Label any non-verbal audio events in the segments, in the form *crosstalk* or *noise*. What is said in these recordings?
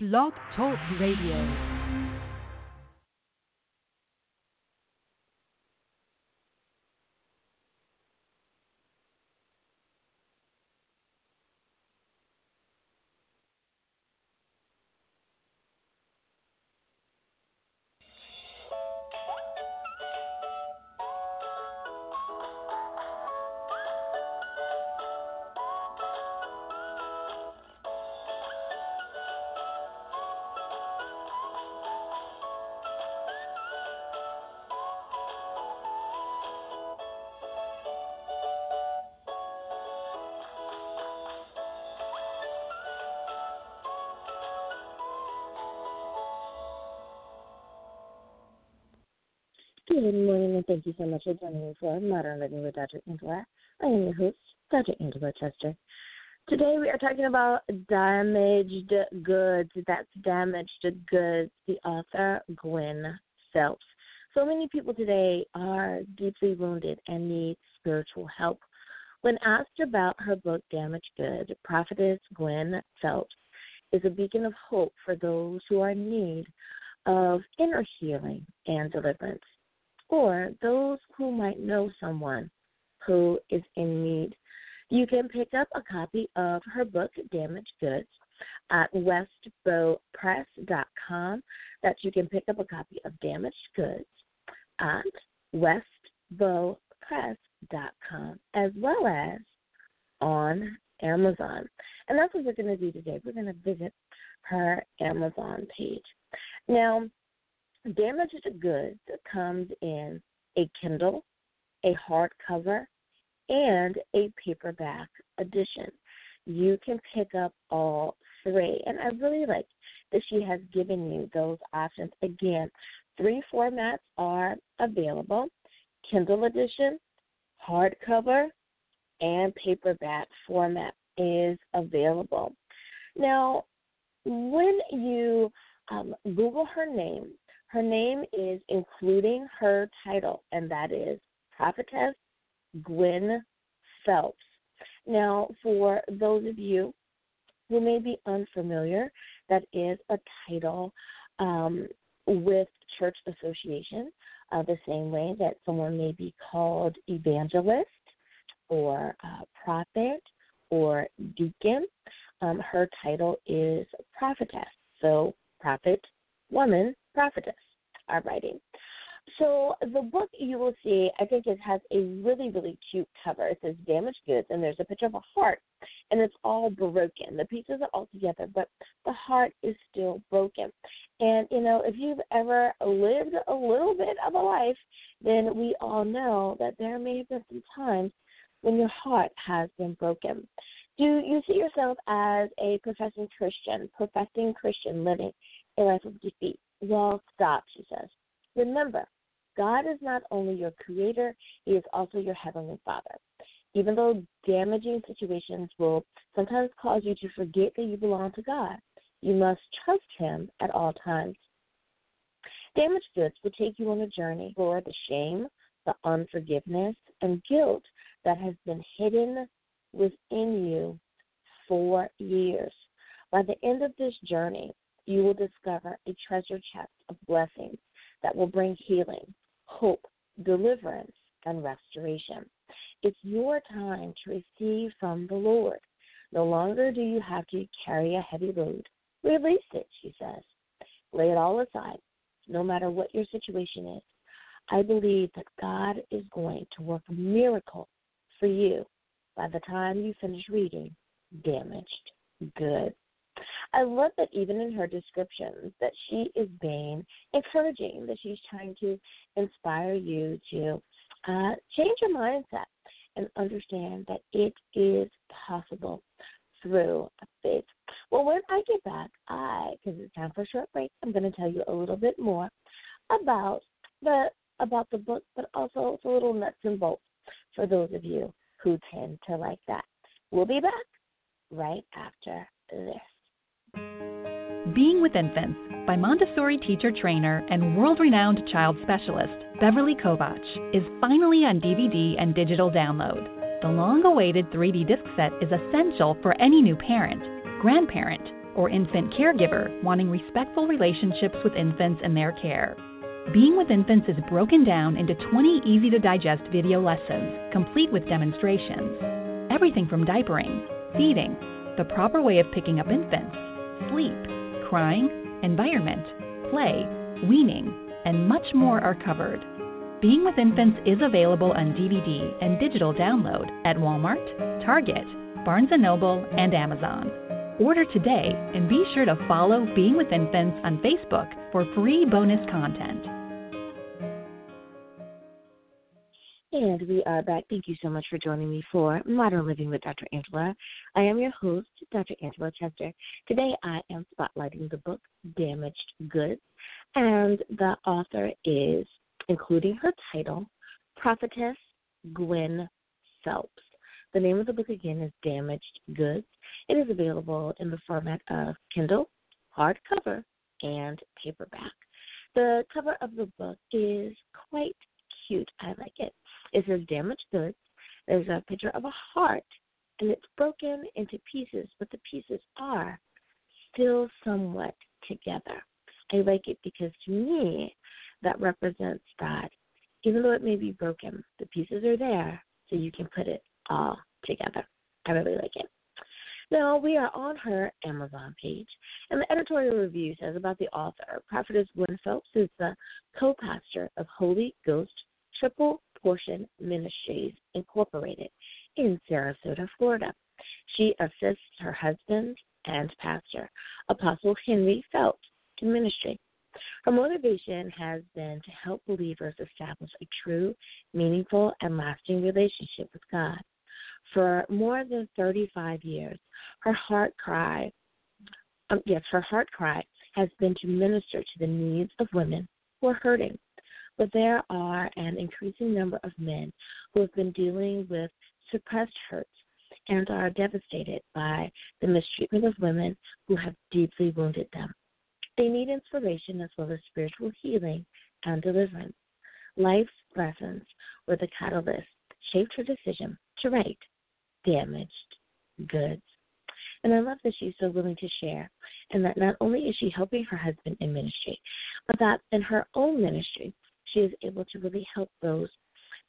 Blog Talk Radio. Good morning, and thank you so much for joining me for Modern Living with Dr. Angela. I am your host, Dr. Angela Chester. Today we are talking about damaged goods. That's damaged goods. The author, Gwen Phelps. So many people today are deeply wounded and need spiritual help. When asked about her book, Damaged Goods, prophetess Gwen Phelps is a beacon of hope for those who are in need of inner healing and deliverance or those who might know someone who is in need. You can pick up a copy of her book, Damaged Goods, at westbowpress.com. That you can pick up a copy of Damaged Goods at westbowpress.com, as well as on Amazon. And that's what we're going to do today. We're going to visit her Amazon page. Now, Damaged Goods comes in a Kindle, a hardcover, and a paperback edition. You can pick up all three. And I really like that she has given you those options. Again, three formats are available Kindle edition, hardcover, and paperback format is available. Now, when you um, Google her name, her name is including her title, and that is Prophetess Gwen Phelps. Now, for those of you who may be unfamiliar, that is a title um, with church association, uh, the same way that someone may be called evangelist or uh, prophet or deacon. Um, her title is prophetess. So, prophet, woman, prophetess are writing. So the book I think it has a really, really cute cover. It says damaged goods and there's a picture of a heart and it's all broken. The pieces are all together, but the heart is still broken. And you know, if you've ever lived a little bit of a life, then we all know that there may have been some times when your heart has been broken. Do you see yourself as a professing Christian, professing Christian living a life of defeat? Well, stop, she says. Remember, God is not only your creator, He is also your heavenly Father. Even though damaging situations will sometimes cause you to forget that you belong to God, you must trust Him at all times. Damaged goods will take you on a journey for the shame, the unforgiveness, and guilt that has been hidden within you for years. By the end of this journey, you will discover a treasure chest of blessings that will bring healing, hope, deliverance, and restoration. It's your time to receive from the Lord. No longer do you have to carry a heavy load. Release it, she says. Lay it all aside, no matter what your situation is. I believe that God is going to work a miracle for you by the time you finish reading Damaged Good. I love that even in her descriptions that she is being encouraging, that she's trying to inspire you to uh, change your mindset and understand that it is possible through faith. Well, when I get back, I because it's time for a short break, I'm going to tell you a little bit more about the about the book, but also it's a little nuts and bolts for those of you who tend to like that. We'll be back right after this. Being with Infants by Montessori teacher trainer and world renowned child specialist Beverly Kovach is finally on DVD and digital download. The long awaited 3D disc set is essential for any new parent, grandparent, or infant caregiver wanting respectful relationships with infants and their care. Being with Infants is broken down into 20 easy to digest video lessons, complete with demonstrations. Everything from diapering, feeding, the proper way of picking up infants, sleep, crying, environment, play, weaning, and much more are covered. Being with Infants is available on DVD and digital download at Walmart, Target, Barnes & Noble, and Amazon. Order today and be sure to follow Being with Infants on Facebook for free bonus content. And we are back. Thank you so much for joining me for Modern Living with Dr. Angela. I am your host, Dr. Angela Chester. Today I am spotlighting the book Damaged Goods, and the author is, including her title, Prophetess Gwen Phelps. The name of the book again is Damaged Goods. It is available in the format of Kindle, hardcover, and paperback. The cover of the book is quite cute. I like it. It says damaged goods. There's a picture of a heart, and it's broken into pieces, but the pieces are still somewhat together. I like it because to me, that represents that even though it may be broken, the pieces are there so you can put it all together. I really like it. Now, we are on her Amazon page, and the editorial review says about the author, Prophetess Gwen Phelps is the co pastor of Holy Ghost Triple Portion Ministries Incorporated in Sarasota, Florida. She assists her husband and pastor, Apostle Henry Phelps, in ministry. Her motivation has been to help believers establish a true, meaningful, and lasting relationship with God. For more than 35 years, her heart cry, um, yes, her heart cry has been to minister to the needs of women who are hurting. But there are an increasing number of men who have been dealing with suppressed hurts and are devastated by the mistreatment of women who have deeply wounded them. They need inspiration as well as spiritual healing and deliverance. Life's lessons were the catalyst that shaped her decision to write Damaged Goods. And I love that she's so willing to share, and that not only is she helping her husband in ministry, but that in her own ministry, she is able to really help those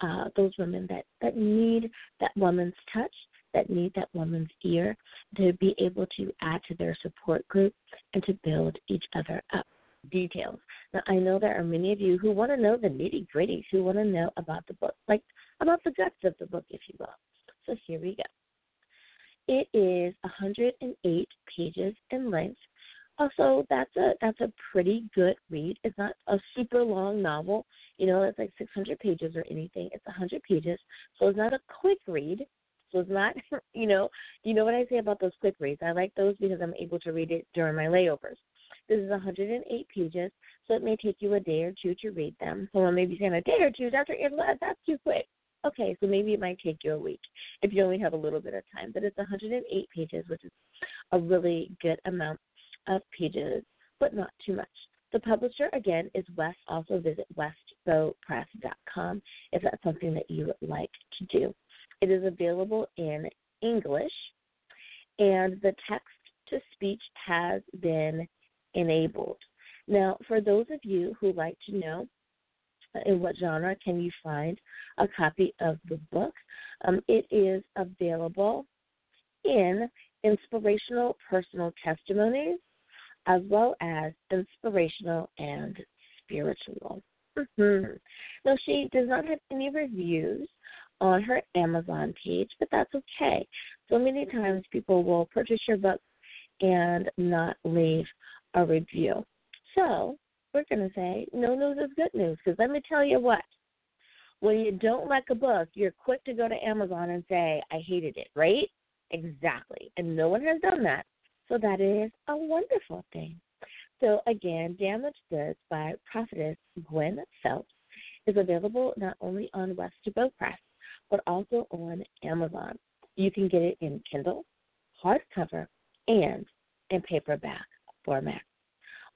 uh, those women that that need that woman's touch, that need that woman's ear, to be able to add to their support group and to build each other up. Details. Now, I know there are many of you who want to know the nitty gritties, who want to know about the book, like about the guts of the book, if you will. So here we go. It is 108 pages in length, also that's a that's a pretty good read. It's not a super long novel, you know, it's like 600 pages or anything. It's 100 pages, so it's not a quick read. So it's not, *laughs* you know, you know what I say about those quick reads. I like those because I'm able to read it during my layovers. This is 108 pages, so it may take you a day or two to read them. Someone may be saying a day or two, Dr. Angela, that's too quick. Okay, so maybe it might take you a week if you only have a little bit of time. But it's 108 pages, which is a really good amount of pages, but not too much. The publisher, again, is West. Also visit westbowpress.com if that's something that you would like to do. It is available in English, and the text to speech has been enabled. Now, for those of you who like to know in what genre can you find a copy of the book, um, it is available in inspirational personal testimonies as well as inspirational and spiritual. Mm-hmm. Now, she does not have any reviews on her Amazon page, but that's okay. So many times people will purchase your book and not leave a review. So we're going to say no news is good news because let me tell you what. When you don't like a book, you're quick to go to Amazon and say, I hated it, right? Exactly. And no one has done that. So that is a wonderful thing. So again, Damaged Goods by Prophetess Gwen Phelps is available not only on West to Bow Press, but also on Amazon. You can get it in Kindle, hardcover, and in paperback format.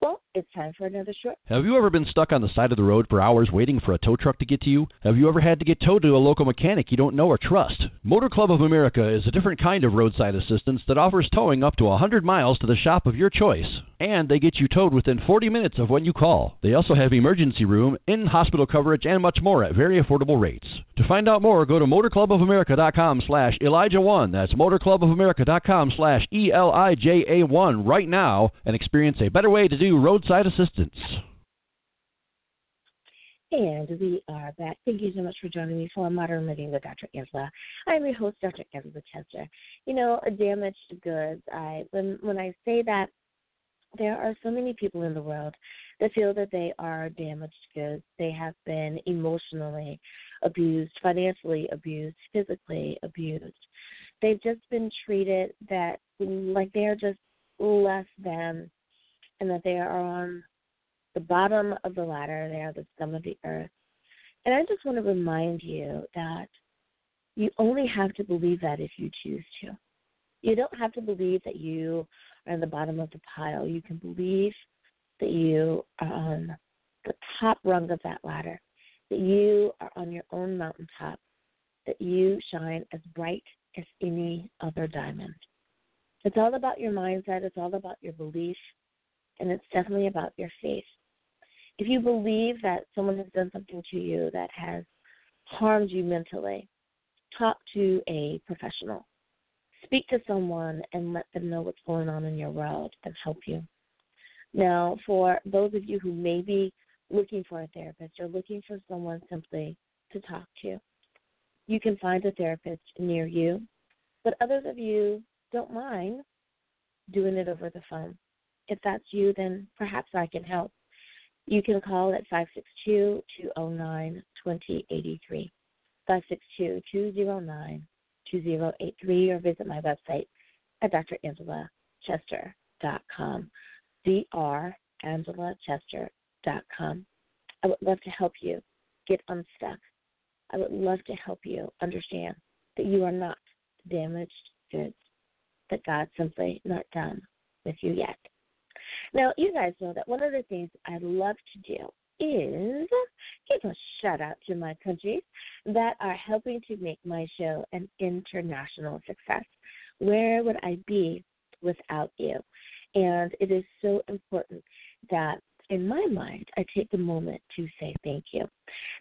Well, it's time for another short. Have you ever been stuck on the side of the road for hours waiting for a tow truck to get to you? Have you ever had to get towed to a local mechanic you don't know or trust? Motor Club of America is a different kind of roadside assistance that offers towing up to 100 miles to the shop of your choice. And they get you towed within 40 minutes of when you call. They also have emergency room, in hospital coverage, and much more at very affordable rates. To find out more, go to motorclubofamerica.com slash Elijah1. That's motorclubofamerica.com slash E-L-I-J-A-1 right now and experience a better way to do roadside assistance. And we are back. Thank you so much for joining me for a Modern Living with Dr. Angela. I'm your host, Dr. Angela Chester. You know, damaged goods. I when when I say that, there are so many people in the world that feel that they are damaged goods. They have been emotionally abused, financially abused, physically abused. They've just been treated that like they are just less than and that they are on the bottom of the ladder, they are the scum of the earth. And I just want to remind you that you only have to believe that if you choose to. You don't have to believe that you are in the bottom of the pile. You can believe that you are on the top rung of that ladder, that you are on your own mountaintop, that you shine as bright as any other diamond. It's all about your mindset, it's all about your belief, and it's definitely about your faith. If you believe that someone has done something to you that has harmed you mentally, talk to a professional. Speak to someone and let them know what's going on in your world and help you. Now, for those of you who may be looking for a therapist or looking for someone simply to talk to, you can find a therapist near you. But others of you don't mind doing it over the phone if that's you, then perhaps I can help. You can call at 562 209 2083, 562 209 2083, or visit my website at drangela.chester.com, drangela.chester.com. I would love to help you get unstuck. I would love to help you understand that you are not damaged goods, that God's simply not done with you yet. Now, you guys know that one of the things I love to do is give a shout out to my countries that are helping to make my show an international success. Where would I be without you? And it is so important that in my mind, I take a moment to say thank you.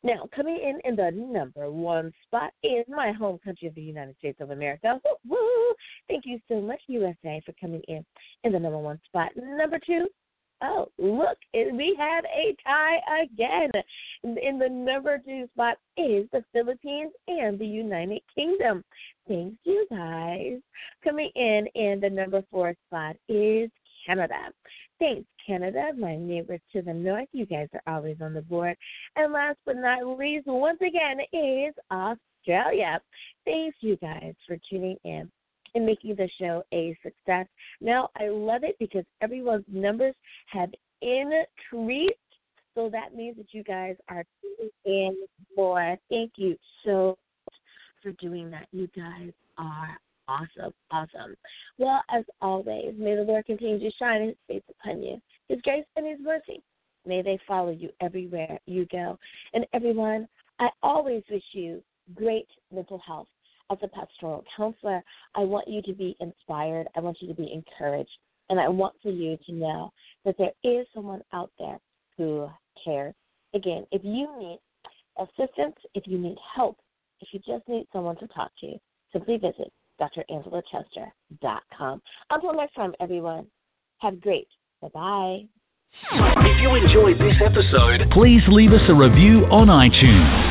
Now, coming in in the number one spot is my home country of the United States of America. Woo, woo. Thank you so much, USA, for coming in in the number one spot. Number two, oh, look, we have a tie again. In the number two spot is the Philippines and the United Kingdom. Thanks, you guys. Coming in in the number four spot is Canada. Thanks, Canada, my neighbors to the north. You guys are always on the board. And last but not least, once again, is Australia. Thanks, you guys, for tuning in and making the show a success. Now, I love it because everyone's numbers have increased. So that means that you guys are tuning in more. Thank you so much for doing that. You guys are awesome, awesome. Well, as always, may the Lord continue to shine His face upon you, His grace and His mercy. May they follow you everywhere you go. And everyone, I always wish you great mental health. As a pastoral counselor, I want you to be inspired. I want you to be encouraged. And I want for you to know that there is someone out there who cares. Again, if you need assistance, if you need help, if you just need someone to talk to, simply visit drangela.chester.com. Until next time, everyone, have great. Bye bye. If you enjoyed this episode, please leave us a review on iTunes.